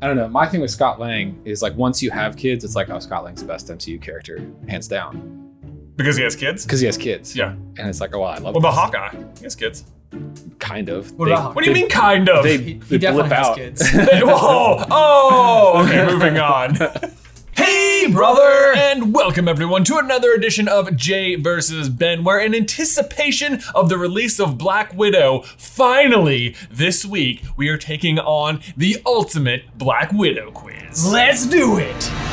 I don't know. My thing with Scott Lang is like once you have kids, it's like oh Scott Lang's the best MCU character, hands down, Because he has kids? because he has kids. Yeah. and it's like oh well, I love. What about this. Hawkeye? He has kids. Kind of. What They- about What do you they- mean, kind of? They, He, they definitely blip has out. kids. they, Whoa! Oh! Okay, moving on. Hey, brother! And welcome everyone to another edition of Jay versus Ben, where in anticipation of the release of Black Widow, finally this week we are taking on the ultimate Black Widow quiz. Let's do it.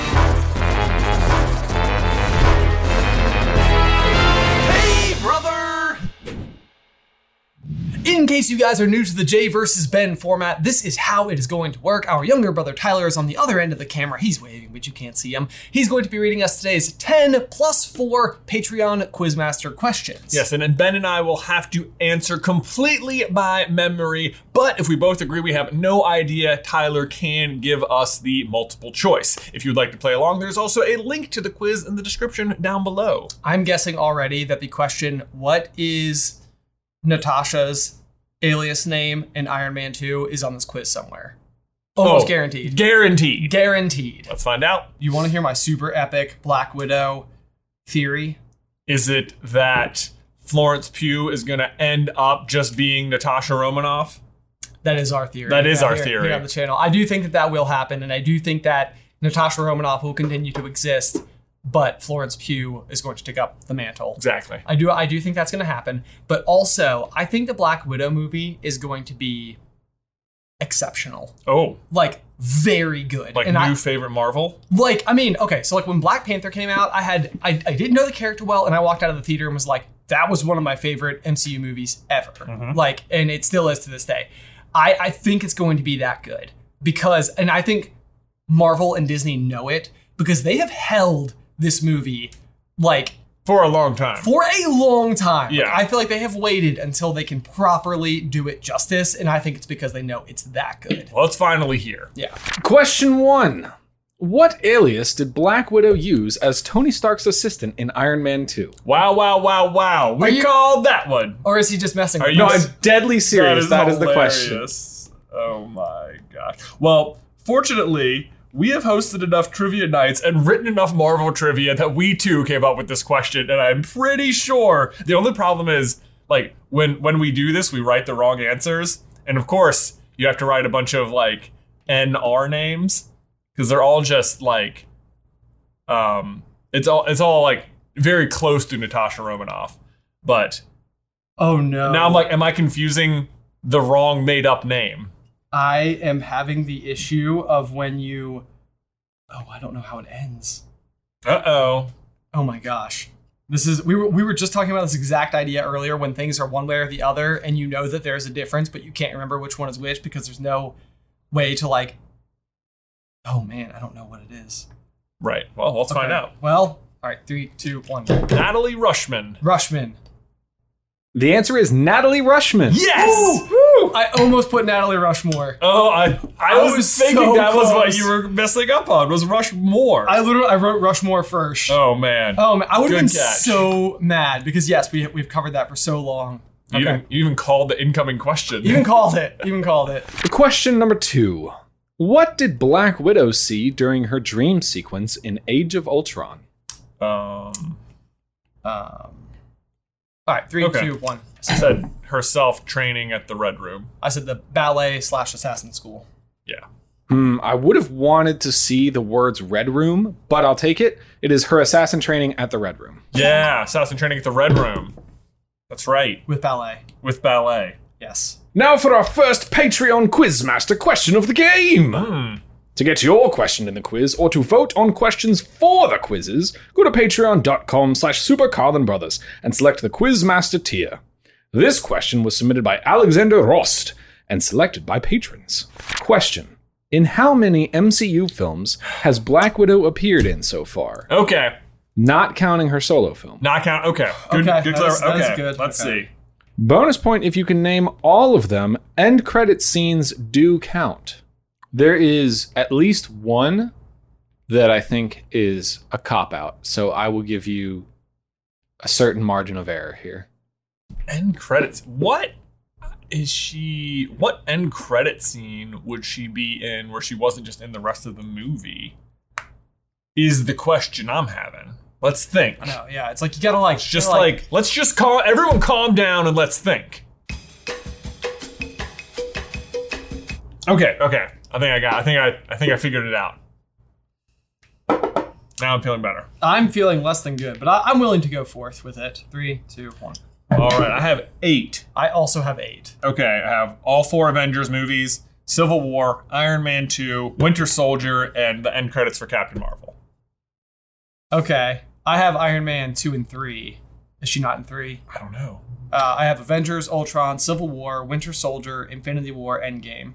In case you guys are new to the Jay versus Ben format, this is how it is going to work. Our younger brother Tyler is on the other end of the camera. He's waving, but you can't see him. He's going to be reading us today's 10 plus 4 Patreon Quizmaster questions. Yes, and then Ben and I will have to answer completely by memory, but if we both agree we have no idea, Tyler can give us the multiple choice. If you'd like to play along, there's also a link to the quiz in the description down below. I'm guessing already that the question, what is Natasha's alias name in Iron Man 2, is on this quiz somewhere. Oh, Almost Oh, guaranteed. Guaranteed. Guaranteed. Let's find out. You want to hear my super epic Black Widow theory? Is it that Florence Pugh is going to end up just being Natasha Romanoff? That is our theory. That is our here- theory. here on the channel. I do think that that will happen, and I do think that Natasha Romanoff will continue to exist, but Florence Pugh is going to take up the mantle. Exactly. I do. I do think that's going to happen, but also I think the Black Widow movie is going to be exceptional, Oh, like very good. like and new I, favorite Marvel? like I mean, okay, so like when Black Panther came out, I had I, I didn't know the character well, and I walked out of the theater and was like, that was one of my favorite MCU movies ever. Mm-hmm. Like, and it still is to this day. I I think it's going to be that good because, and I think Marvel and Disney know it because they have held this movie like For a long time. for a long time. Like, Yeah. I feel like they have waited until they can properly do it justice, and I think it's because they know it's that good. well, it's finally here. Yeah. Question one: What alias did Black Widow use as Tony Stark's assistant in Iron Man 2? Wow, wow, wow, wow. We you- called that one. Or is he just messing Are with you- No, us? I'm deadly serious. That is the question. Oh my gosh. Well, fortunately, we have hosted enough trivia nights and written enough Marvel trivia that we too came up with this question, and I'm pretty sure the only problem is like when when we do this, we write the wrong answers, and of course you have to write a bunch of like NR names because they're all just like um it's all it's all like very close to Natasha Romanoff, but Oh no. now I'm like, am I confusing the wrong made up name? I am having the issue of when you. Oh, I don't know how it ends. Uh oh. Oh my gosh. This is we were we were just talking about this exact idea earlier when things are one way or the other and you know that there's a difference but you can't remember which one is which because there's no way to like Oh man, I don't know what it is. Right. Well, let's find out. Well, all right, three, two, one. Natalie Rushman. Rushman. The answer is Natalie Rushman. Yes. I almost put Natalie Rushmore. Oh, I I I was, was thinking so that was what close. you were messing up on. Was Rushmore? I literally I wrote Rushmore first. oh man. Oh man, I would have Good been catch. so mad because yes, we we've covered that for so long. you, even, you even called the incoming question. You even called it. Even called it. Question number two: What did Black Widow see during her dream sequence in Age of Ultron? um, Um. All right, three, Okay. two, one. said herself training at the Red Room. I said the ballet slash assassin school. Yeah. Hmm, I would have wanted to see the words Red Room, but I'll take it. It is her assassin training at the Red Room. Yeah. Assassin training at the Red Room. That's right. With ballet. With ballet. Yes. Now for our first Patreon Quizmaster question of the game. Hmm. To get your question in the quiz or to vote on questions for the quizzes, go to patreon.com slash supercarlinbrothers and select the Quizmaster tier. This question was submitted by Alexander Rost and selected by patrons. Question. In how many MCU films has Black Widow appeared in so far? Okay. Not counting her solo film. Not count. Okay. Good. Okay, Good. that is- clar- that is okay. good. Let's Okay. see. Bonus point if you can name all of them. End credit scenes do count. There is at least one that I think is a cop out, so I will give you a certain margin of error here. End credits. What? is she? What end credit scene would she be in where she wasn't just in the rest of the movie? Is the question I'm having. Let's think. I know, yeah. It's like you gotta like Just gotta, like, let's just calm everyone calm down and let's think. Okay, okay. I think I got I think I I think I figured it out. Now I'm feeling better. I'm feeling less than good, but I, I'm willing to go forth with it. Three, two, one. All right, I have 8. I also have eight. Okay, I have all four Avengers movies, Civil War, Iron Man 2, Winter Soldier, and the end credits for Captain Marvel. Okay, I have Iron Man two and three. Is she not in three? I don't know. Uh, I have Avengers, Ultron, Civil War, Winter Soldier, Infinity War, Endgame.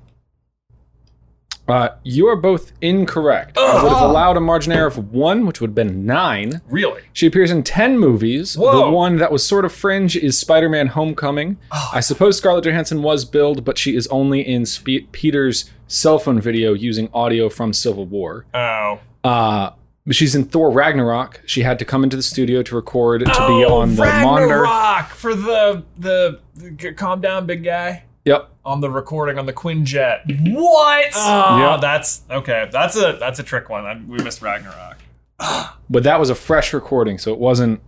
Uh, you are both incorrect. I would have allowed a margin error of one, which would have been nine. Really? She appears in 10 movies. Whoa. The one that was sort of fringe is Spider Man Homecoming. I suppose Scarlett Johansson was billed, but she is only in Spe- Peter's cell phone video using audio from Civil War. Oh. Uh, she's in Thor Ragnarok. She had to come into the studio to record to be Oh, on the monitor. Ragnarok for the, the the calm down big guy Yep. on the recording on the Quinjet. What? Oh, Yeah. that's okay. That's a that's a trick one. I, we missed Ragnarok. But that was a fresh recording, so it wasn't.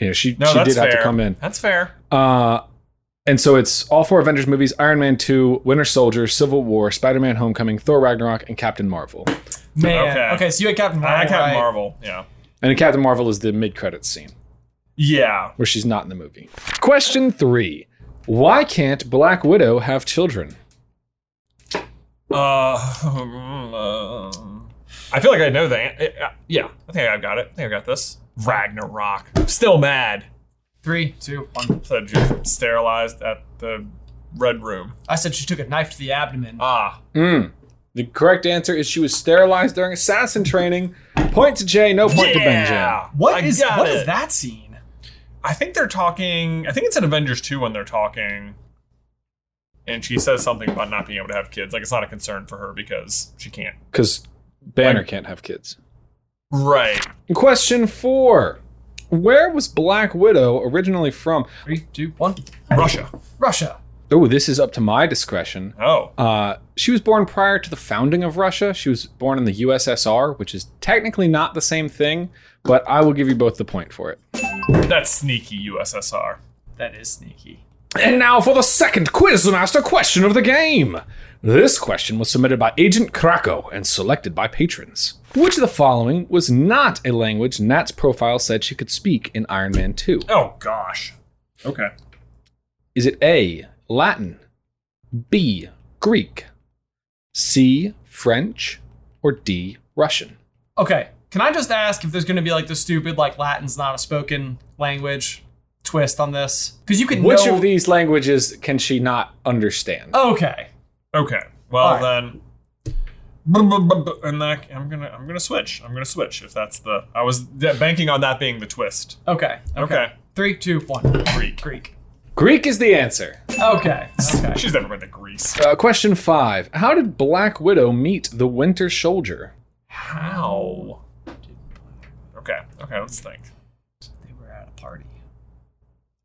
You know, she, No, she did fair. have to come in. That's fair. Uh, and so it's all four Avengers movies Iron Man 2, Winter Soldier, Civil War, Spider Man Homecoming, Thor Ragnarok, and Captain Marvel. Man. Okay. Okay. so you had Captain Marvel. I Captain right? Marvel. Yeah. And Captain Marvel is the mid credits scene Yeah. where she's not in the movie. Question three Why can't Black Widow have children? Uh, I feel like I know that. uh, Yeah, I think I've got it. I think I got this. Ragnarok. Still mad. Three, two, one. Said she sterilized at the Red Room. I said she took a knife to the abdomen. Ah. Mm. The correct answer is she was sterilized during assassin training. Point to Jay, no point to Benjamin. yeah. What I is what it. is that scene? I think they're talking. I think it's in Avengers 2 when they're talking. And she says something about not being able to have kids. Like it's not a concern for her because she can't. Because Banner Like- can't have kids. Right. Question four Where was Black Widow originally from? Three, two, one. Russia. Russia. Oh, this is up to my discretion. Oh. Uh, she was born prior to the founding of Russia. She was born in the USSR, which is technically not the same thing, but I will give you both the point for it. That's sneaky USSR. That is sneaky. And now for the second Quizmaster question of the game. This question was submitted by Agent Krakow and selected by patrons. Which of the following was not a language Nat's profile said she could speak in Iron Man 2? Oh gosh. Okay. Is it A, Latin, B, Greek, C, French, or D, Russian? Okay. Can I just ask if there's going to be like the stupid like Latin's not a spoken language twist on this? Because you can Which know- of these languages can she not understand? Okay. Okay. Well All right. then. And that, I'm gonna I'm gonna switch. I'm gonna switch if that's the I was banking on that being the twist. Okay. Okay. Okay. Three, two, one. Greek. Greek. Greek is the answer. Okay. Okay. She's never been to Greece. Uh, question five How did Black Widow meet the Winter Soldier? How? Okay. Okay. Let's think. They were at a party.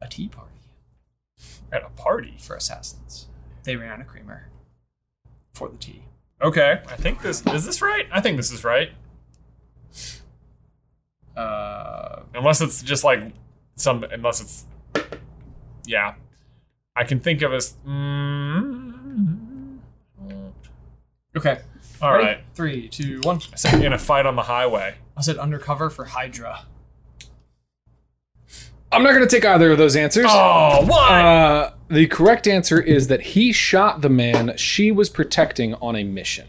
A tea party At a party. for assassins. They ran a creamer for the tea. Okay. I think this is this right. I think this is right. Uh, Unless it's just like some. Unless it's. Yeah. I can think of as. Mm, okay. all Ready? right. Three, two, one. I said in a fight on the highway. I said undercover for Hydra. I'm not going to take either of those answers. Oh, what? Uh, the correct answer is that he shot the man she was protecting on a mission.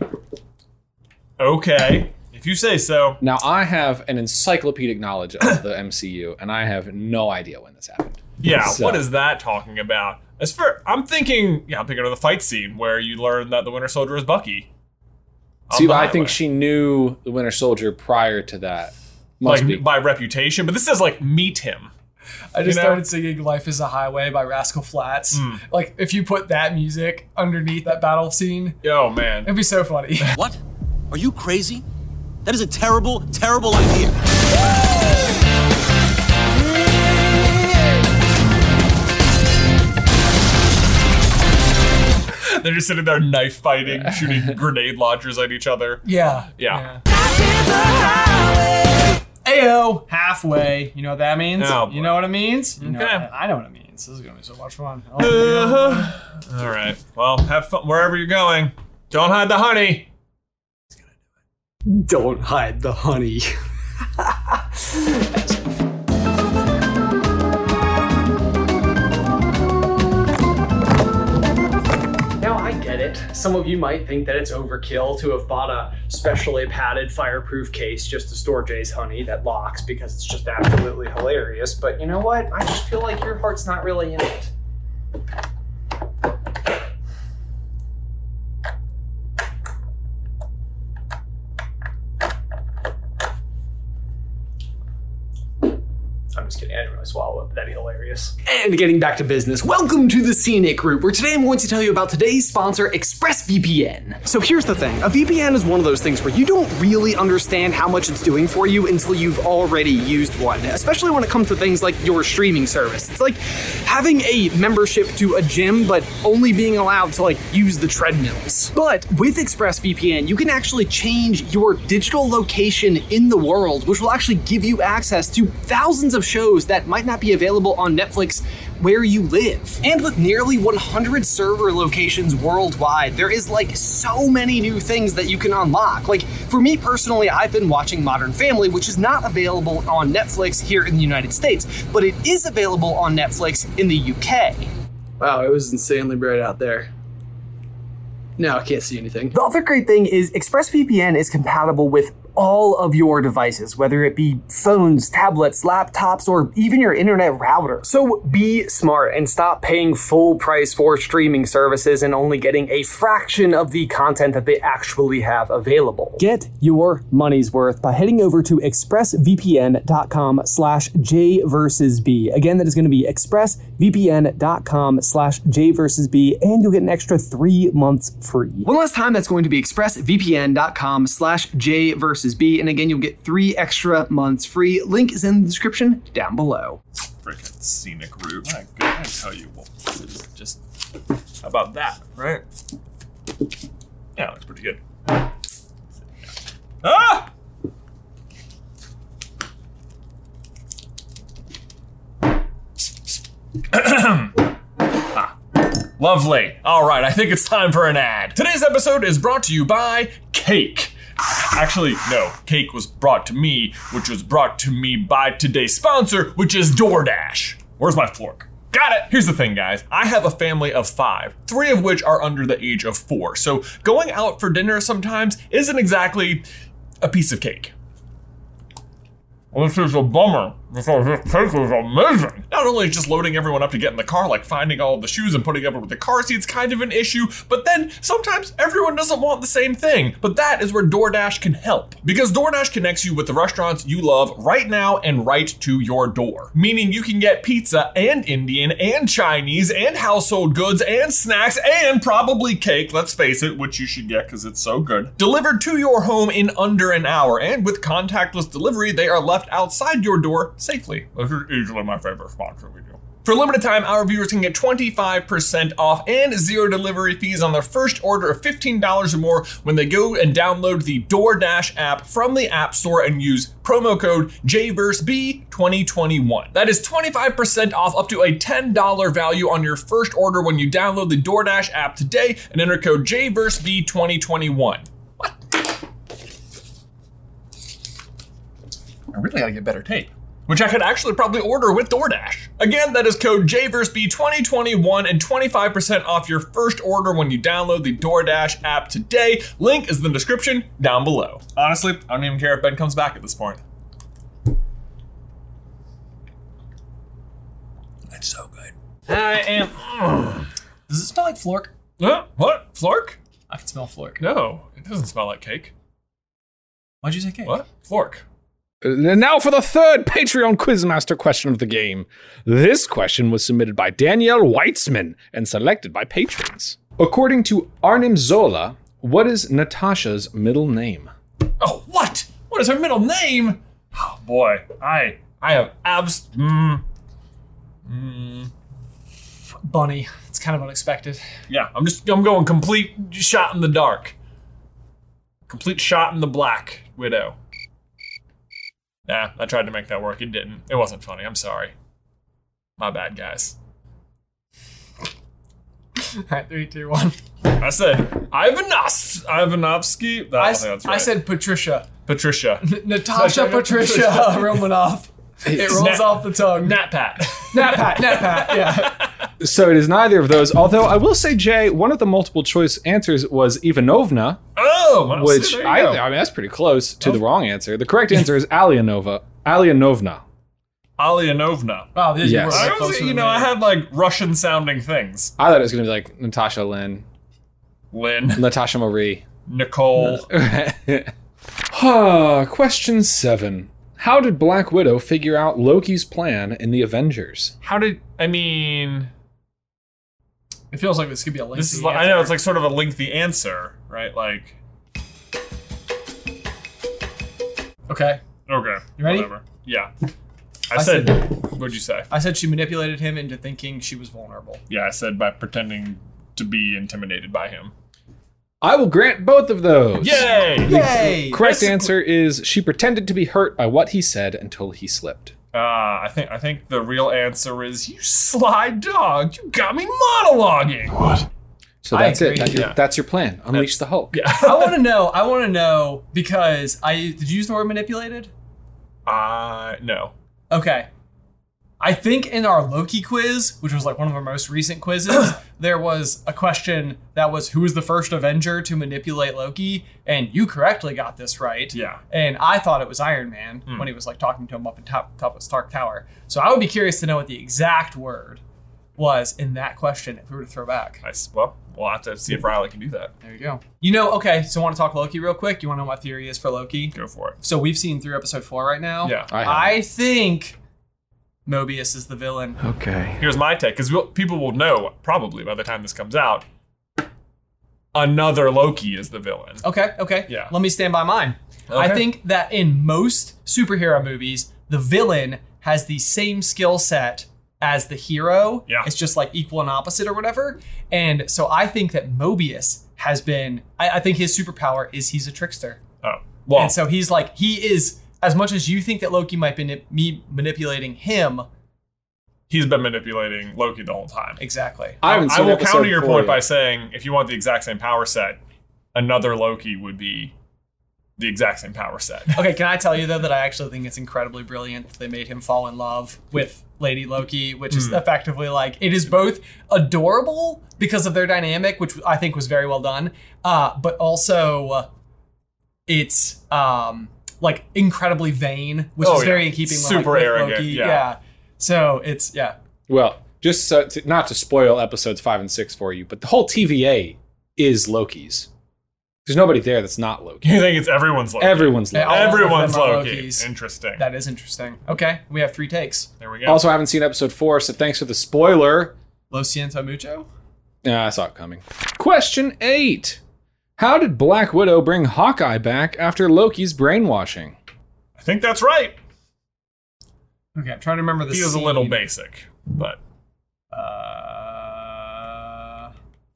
okay. If you say so. Now, I have an encyclopedic knowledge of the MCU, and I have no idea when this happened. Yeah, So- what is that talking about? As for I'm thinking, yeah, I'm thinking of the fight scene where you learn that the Winter Soldier is Bucky. See, the I highway. think she knew the Winter Soldier prior to that. Must like be. by reputation, but this says like meet him. I just You know? started singing "Life Is a Highway" by Rascal Flatts. Hmm. Like, if you put that music underneath that battle scene, Oh man, it'd be so funny. What? Are you crazy? That is a terrible, terrible idea. They're just sitting there knife fighting, shooting grenade launchers at each other. Yeah. Yeah. Ayo, halfway. You know what that means? Oh, you know what it means? You know- Okay. I know what it means. This is gonna be so much fun. Oh, Uh-huh. All right. Well, have fun wherever you're going. Don't hide the honey. Don't hide the honey. Some of you might think that it's overkill to have bought a specially padded fireproof case just to store Jay's honey that locks because it's just absolutely hilarious. But you know what? I just feel like your heart's not really in it. I'm just kidding. I didn't really swallow it, but that'd be hilarious. And getting back to business, welcome to the Scenic Group, where today I'm going to tell you about today's sponsor, ExpressVPN. So here's the thing a VPN is one of those things where you don't really understand how much it's doing for you until you've already used one, especially when it comes to things like your streaming service. It's like having a membership to a gym, but only being allowed to like use the treadmills. But with ExpressVPN, you can actually change your digital location in the world, which will actually give you access to thousands of shows that might not be available on Netflix where you live. And with nearly 100 server locations worldwide, there is like so many new things that you can unlock. Like for me personally, I've been watching Modern Family, which is not available on Netflix here in the United States, but it is available on Netflix in the UK. Wow, it was insanely bright out there. No, I can't see anything. The other great thing is ExpressVPN is compatible with all of your devices, whether it be phones, tablets, laptops, or even your internet router. So be smart and stop paying full price for streaming services and only getting a fraction of the content that they actually have available. Get your money's worth by heading over to expressvpn.com slash J versus B. Again, that is going to be expressvpn.com slash J versus B, and you'll get an extra three months free. One last time, that's going to be expressvpn.com slash J versus B, and again, you'll get three extra months free. Link is in the description down below. Freaking scenic route. My God, I tell you what. This is just. How about that, right? Yeah, looks pretty good. Ah! Ah, Lovely. All right, I think it's time for an ad. Today's episode is brought to you by Cake. Actually, no, Cake was brought to me, which was brought to me by today's sponsor, which is DoorDash. Where's my fork? Got it! Here's the thing, guys. I have a family of five, three of which are under the age of four. So going out for dinner sometimes isn't exactly a piece of cake. This is a bummer because this cake is amazing. Not only is just loading everyone up to get in the car, like finding all the shoes and putting up with the car seats, kind of an issue, but then sometimes everyone doesn't want the same thing. But that is where DoorDash can help. Because DoorDash connects you with the restaurants you love right now and right to your door. Meaning you can get pizza and Indian and Chinese and household goods and snacks and probably cake, let's face it, which you should get because it's so good. Delivered to your home in under an hour. And with contactless delivery, they are left outside your door safely. This is easily my favorite sponsor we do. For a limited time, our viewers can get 25% off and zero delivery fees on their first order of $15 or more when they go and download the DoorDash app from the App Store and use promo code JVerseB2021. That is 25% off up to a $10 value on your first order when you download the DoorDash app today and enter code JVerseB2021. What? I really gotta get better tape. Which I could actually probably order with DoorDash. Again, that is code JVersB2021 and 25% off your first order when you download the DoorDash app today. Link is in the description down below. Honestly, I don't even care if Ben comes back at this point. It's so good. I am. Does it smell like Flork? Huh? What? Flork? I can smell Flork. No, it doesn't smell like cake. Why'd you say cake? What? Flork. And now for the third Patreon Quizmaster question of the game. This question was submitted by Danielle Weitzman and selected by patrons. According to Arnim Zola, what is Natasha's middle name? Oh, what? What is her middle name? Oh boy, I I have abs. Mm, Bunny. It's kind of unexpected. Yeah, I'm just I'm going complete shot in the dark. Complete shot in the black, Widow. Nah, I tried to make that work. It didn't. It wasn't funny. I'm sorry. My bad, guys. All right, three, two, one. I said Ivanovs- Ivanovsky. That, I, I, s- think that's I said Patricia. Patricia. Natasha Patricia Romanoff. It rolls Nat- off the tongue. Nat Pat. Nat Pat, Nat Pat, yeah. So it is neither of those. Although I will say, Jay, one of the multiple choice answers was Ivanovna, Oh, well, which there I. I mean that's pretty close to the wrong answer. The correct answer is Alianova. Alianovna. Alianovna. Wow, this Yes. you were I was, you know, me. I had like Russian sounding things. I thought it was gonna be like Natasha Lynn, Lynn, Natasha Marie. Nicole. Ah, question seven. How did Black Widow figure out Loki's plan in the Avengers? How did I mean? It feels like this could be a lengthy This is like, I know it's like sort of a lengthy answer, right? Like, Okay. okay, You ready? Whatever. Yeah. I, I said, said- What'd you say? I said she manipulated him into thinking she was vulnerable. Yeah, I said by pretending to be intimidated by him. I will grant both of those. Yay! Yay! Correct That's- answer is she pretended to be hurt by what he said until he slipped. Uh, I think I think the real answer is you sly dog. You got me monologuing. What? So that's it. agree. That- Yeah. That's your plan. Unleash the Hulk. Yeah. I want to know. I want to know because I did you use the word manipulated? Uh, no. Okay. I think in our Loki quiz, which was like one of our most recent quizzes, there was a question that was who was the first Avenger to manipulate Loki, and you correctly got this right. Yeah. And I thought it was Iron Man hmm. when he was like talking to him up in top, top of Stark Tower. So I would be curious to know what the exact word was in that question if we were to throw back. I s- well, we'll have to see if Riley can do that. There you go. You know, okay, so I want to talk Loki real quick. You want to know what my theory is for Loki? Go for it. So we've seen through episode four right now. Yeah. I. I think Mobius is the villain. Okay. Here's my take, because people will know probably by the time this comes out. Another Loki is the villain. Okay, okay. Yeah. Let me stand by mine. I think that in most superhero movies, the villain has the same skill set as the hero. Yeah. It's just like equal and opposite or whatever. And so I think that Mobius has been, I, I think his superpower is he's a trickster. Oh, well, And so he's like, he is, as much as you think that Loki might be me manipulating him, he's been manipulating Loki the whole time. exactly. I haven't I will counter your point yet. by saying if you want the exact same power set, another Loki would be the exact same power set. Okay, can I tell you though that I actually think it's incredibly brilliant that they made him fall in love with Lady Loki, which is effectively like it is both adorable because of their dynamic, which I think was very well done, uh, but also uh, it's um, like incredibly vain, which Oh, is yeah. very in keeping with, like, Super with arrogant, Loki. yeah. So it's yeah. Well, just so to, not to spoil episodes five and six for you, but the whole TVA is Loki's. There's nobody there that's not Loki. you think it's everyone's Loki? Everyone's Loki. all Everyone's them Loki. Lokis. Interesting. That is interesting. Okay, we have three takes. there we go. Also, I haven't seen episode four, so thanks for the spoiler. Lo siento mucho. Yeah, I saw it coming. Question eight. How did Black Widow bring Hawkeye back after Loki's brainwashing? I think that's right. Okay, I'm trying to remember the He was a little basic, but Uh,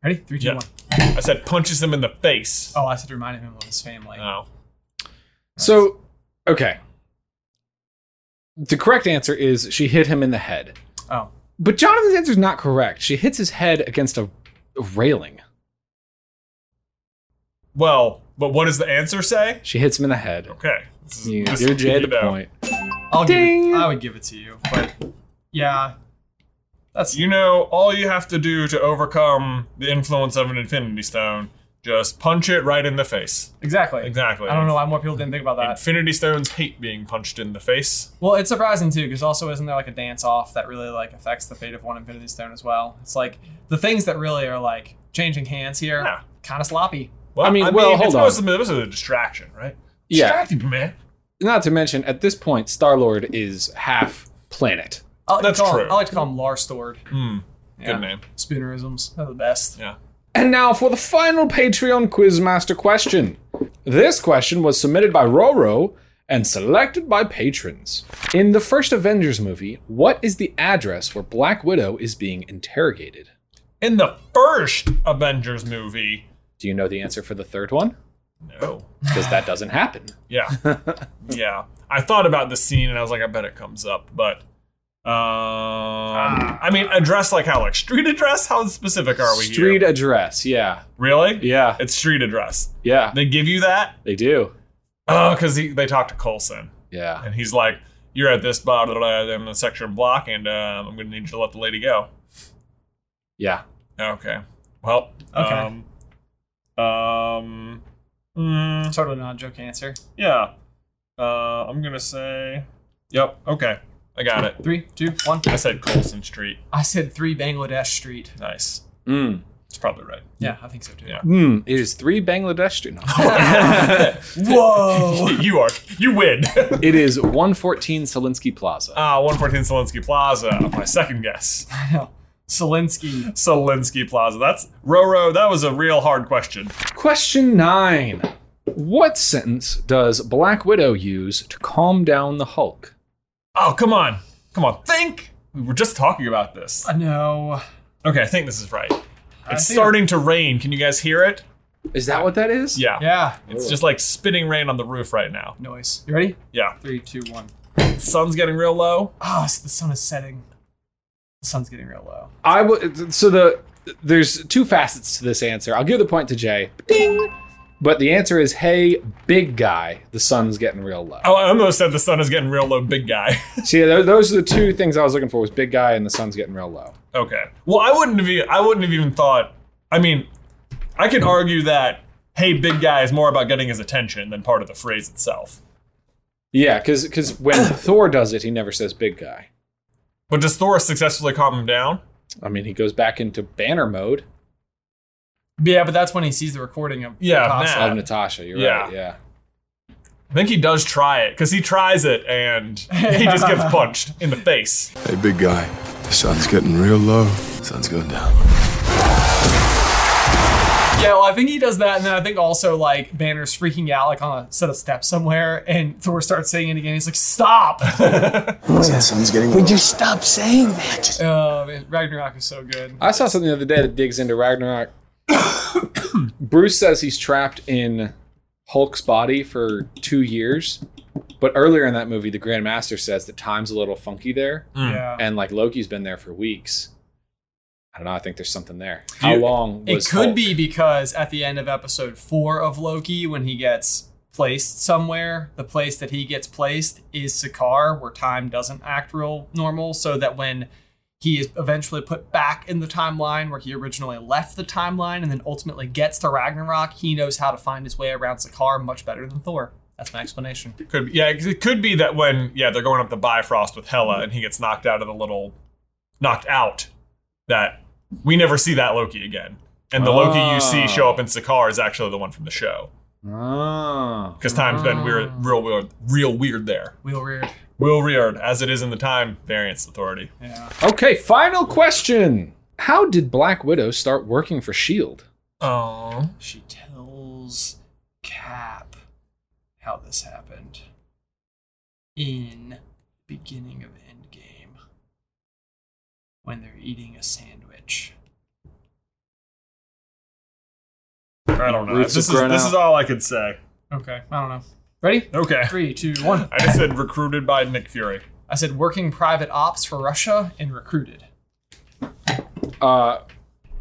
ready? Three, two, yeah. one. I said punches him in the face. Oh, I said reminded him of his family. Oh. So, okay. The correct answer is she hit him in the head. Oh, But Jonathan's answer is not correct. She hits his head against a, a railing. Well, but what does the answer say? She hits him in the head. Okay. This is, You, this you're is Jay you the know. point. I'll give Ding! it, I would give it to you, but yeah, that's You know, all you have to do to overcome the influence of an Infinity Stone, just punch it right in the face. exactly Exactly. I don't know why more people didn't think about that. Infinity Stones hate being punched in the face. Well, it's surprising too, because also isn't there like a dance off that really like affects the fate of one Infinity Stone as well? It's like the things that really are like changing hands here, Yeah. kind of sloppy. Well, I mean, I well, hold it's on. Most of it was a distraction, right? Yeah. Distracting, man. Not to mention, at this point, Star Lord is half planet. I like That's to call true. Him, I like to call him Larstord. Hmm. Yeah. Good name. Spoonerisms, they're the best. Yeah. And now for the final Patreon Quizmaster question. This question was submitted by Roro and selected by patrons. In the first Avengers movie, what is the address where Black Widow is being interrogated? in the first Avengers movie. Do you know the answer for the third one? No. Because that doesn't happen. Yeah. yeah. I thought about the scene and I was like, I bet it comes up, but um, I mean, address like how, like street address? How specific are we Street here? address. Yeah. Really? Yeah. It's street address. Yeah. They give you that? They do. Oh, because they talk to Coulson Yeah. and he's like, "You're at this blah blah blah in the section block, and um, I'm gonna need you to let the lady go." Yeah. Okay. Well. Okay. Um. Um. mm, Totally not a joke answer. yeah. Uh, I'm gonna say. Yep. Okay. I got it. Three, two, one. I said Coulson Street. I said three Bangladesh Street. Nice. Mm. It's probably right. Yeah, I think so too. Yeah. Mm. It is three Bangladesh students. Whoa. you are. You win. it is 114 Selinsky Plaza. Ah, 114 Zelensky Plaza. My second guess. Selinsky. Zelensky Plaza. That's Roro. That was a real hard question. Question nine. What sentence does Black Widow use to calm down the Hulk? Oh, come on. Come on. Think. We were just talking about this. I know. Okay, I think this is right. It's think starting to rain. Can you guys hear it? Is that what that is? Yeah. Yeah. It's just like spitting rain on the roof right now. Noise. You ready? Yeah. Three, two, one. Sun's getting real low. Ah, so the sun is setting. The sun's getting real low. I would. So the there's two facets to this answer. I'll give the point to Jay. Ding. But the answer is, hey, big guy, the sun's getting real low. Oh, I almost said the sun is getting real low, big guy. See, those are the two things I was looking for: was big guy and the sun's getting real low. okay. Well, I wouldn't have. I wouldn't have even thought. I mean, I could argue that "Hey, big guy" is more about getting his attention than part of the phrase itself. Yeah, because because when Thor does it, he never says big guy. But does Thor successfully calm him down? I mean, he goes back into banner mode. Yeah, but that's when he sees the recording of Yeah, Natasha. Of Natasha, you're Yeah. right. Yeah. I think he does try it because he tries it and he just gets punched in the face. Hey, big guy. The sun's getting real low. Sun's going down. Yeah, well, I think he does that, and then I think also like Banner's freaking out like on a set of steps somewhere, and Thor starts saying it again. He's like, "Stop!" The sun's getting Would you stop saying that? Oh man, Ragnarok is so good. I saw something the other day that digs into Ragnarok. Bruce says he's trapped in Hulk's body for two years, but earlier in that movie, the Grand Master says that time's a little funky there, mm. Yeah, and like Loki's been there for weeks. I don't know. I think there's something there. How You- long it could Hulk? be because at the end of episode four of Loki, when he gets placed somewhere, the place that he gets placed is Sakaar, where time doesn't act real normal. So that when he is eventually put back in the timeline where he originally left the timeline and then ultimately gets to Ragnarok, he knows how to find his way around Sakaar much better than Thor. That's my explanation. Could be, yeah, 'cause it could be that when yeah they're going up the Bifrost with Hela and he gets knocked out of the little knocked out that we never see that Loki again. And the Loki you see show up in ah. Sakaar is actually the one from the show ah. Oh. because time's been weird, ah. real weird, real weird there. Wheel reared. Real weird as it is in the time variance authority. Yeah. Okay, final question. How did Black Widow start working for S.H.I.E.L.D.? Oh, She tells Cap how this happened in beginning of Endgame when they're eating a sandwich. I don't know. Roots This is grown this out. is all I could say. Okay, I don't know. Ready? Okay, Three, two, one. I just said recruited by Nick Fury. I said working private ops for Russia and recruited. Uh,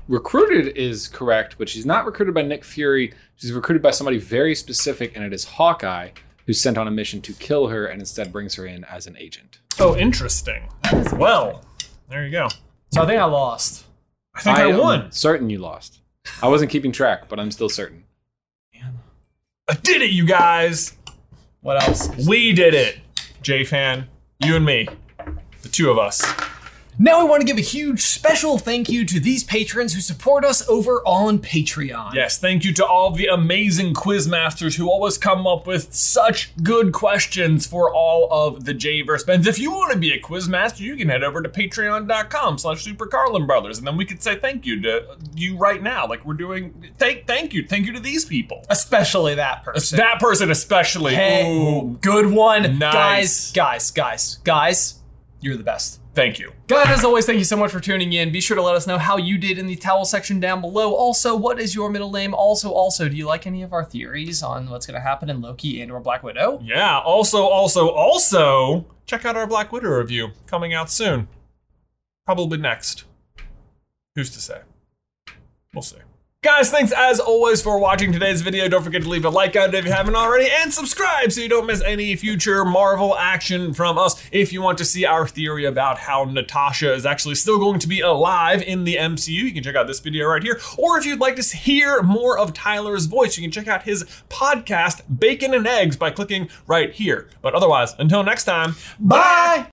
recruited is correct, but she's not recruited by Nick Fury. She's recruited by somebody very specific, and it is Hawkeye, who's sent on a mission to kill her and instead brings her in as an agent. Oh, interesting. Well, there you go. So I think I lost. I think I, am um, won. Certain you lost. I wasn't keeping track, but I'm still certain. I did it, you guys. What else? We did it. J fan, you and me, the two of us. Now we want to give a huge special thank you to these patrons who support us over on Patreon. Yes, thank you to all the amazing quiz masters who always come up with such good questions for all of the Jverse bands. If you want to be a quiz master, you can head over to patreon.com slash super Carlin Brothers, and then we could say thank you to you right now. Like we're doing thank thank you. Thank you to these people. Especially that person. That person especially. Hey, Ooh. good one. Nice. Guys, guys, guys, guys, you're the best. Thank you. Guys, as always, thank you so much for tuning in. Be sure to let us know how you did in the towel section down below. Also, what is your middle name? Also, also, do you like any of our theories on what's going to happen in Loki and or Black Widow? Yeah. Also, also, also, check out our Black Widow review coming out soon. Probably next. Who's to say? We'll see. Guys, thanks as always for watching today's video. Don't forget to leave a like on it if you haven't already, and subscribe so you don't miss any future Marvel action from us. If you want to see our theory about how Natasha is actually still going to be alive in the MCU, you can check out this video right here. Or if you'd like to hear more of Tyler's voice, you can check out his podcast, Bacon and Eggs, by clicking right here. But otherwise, until next time, Bye!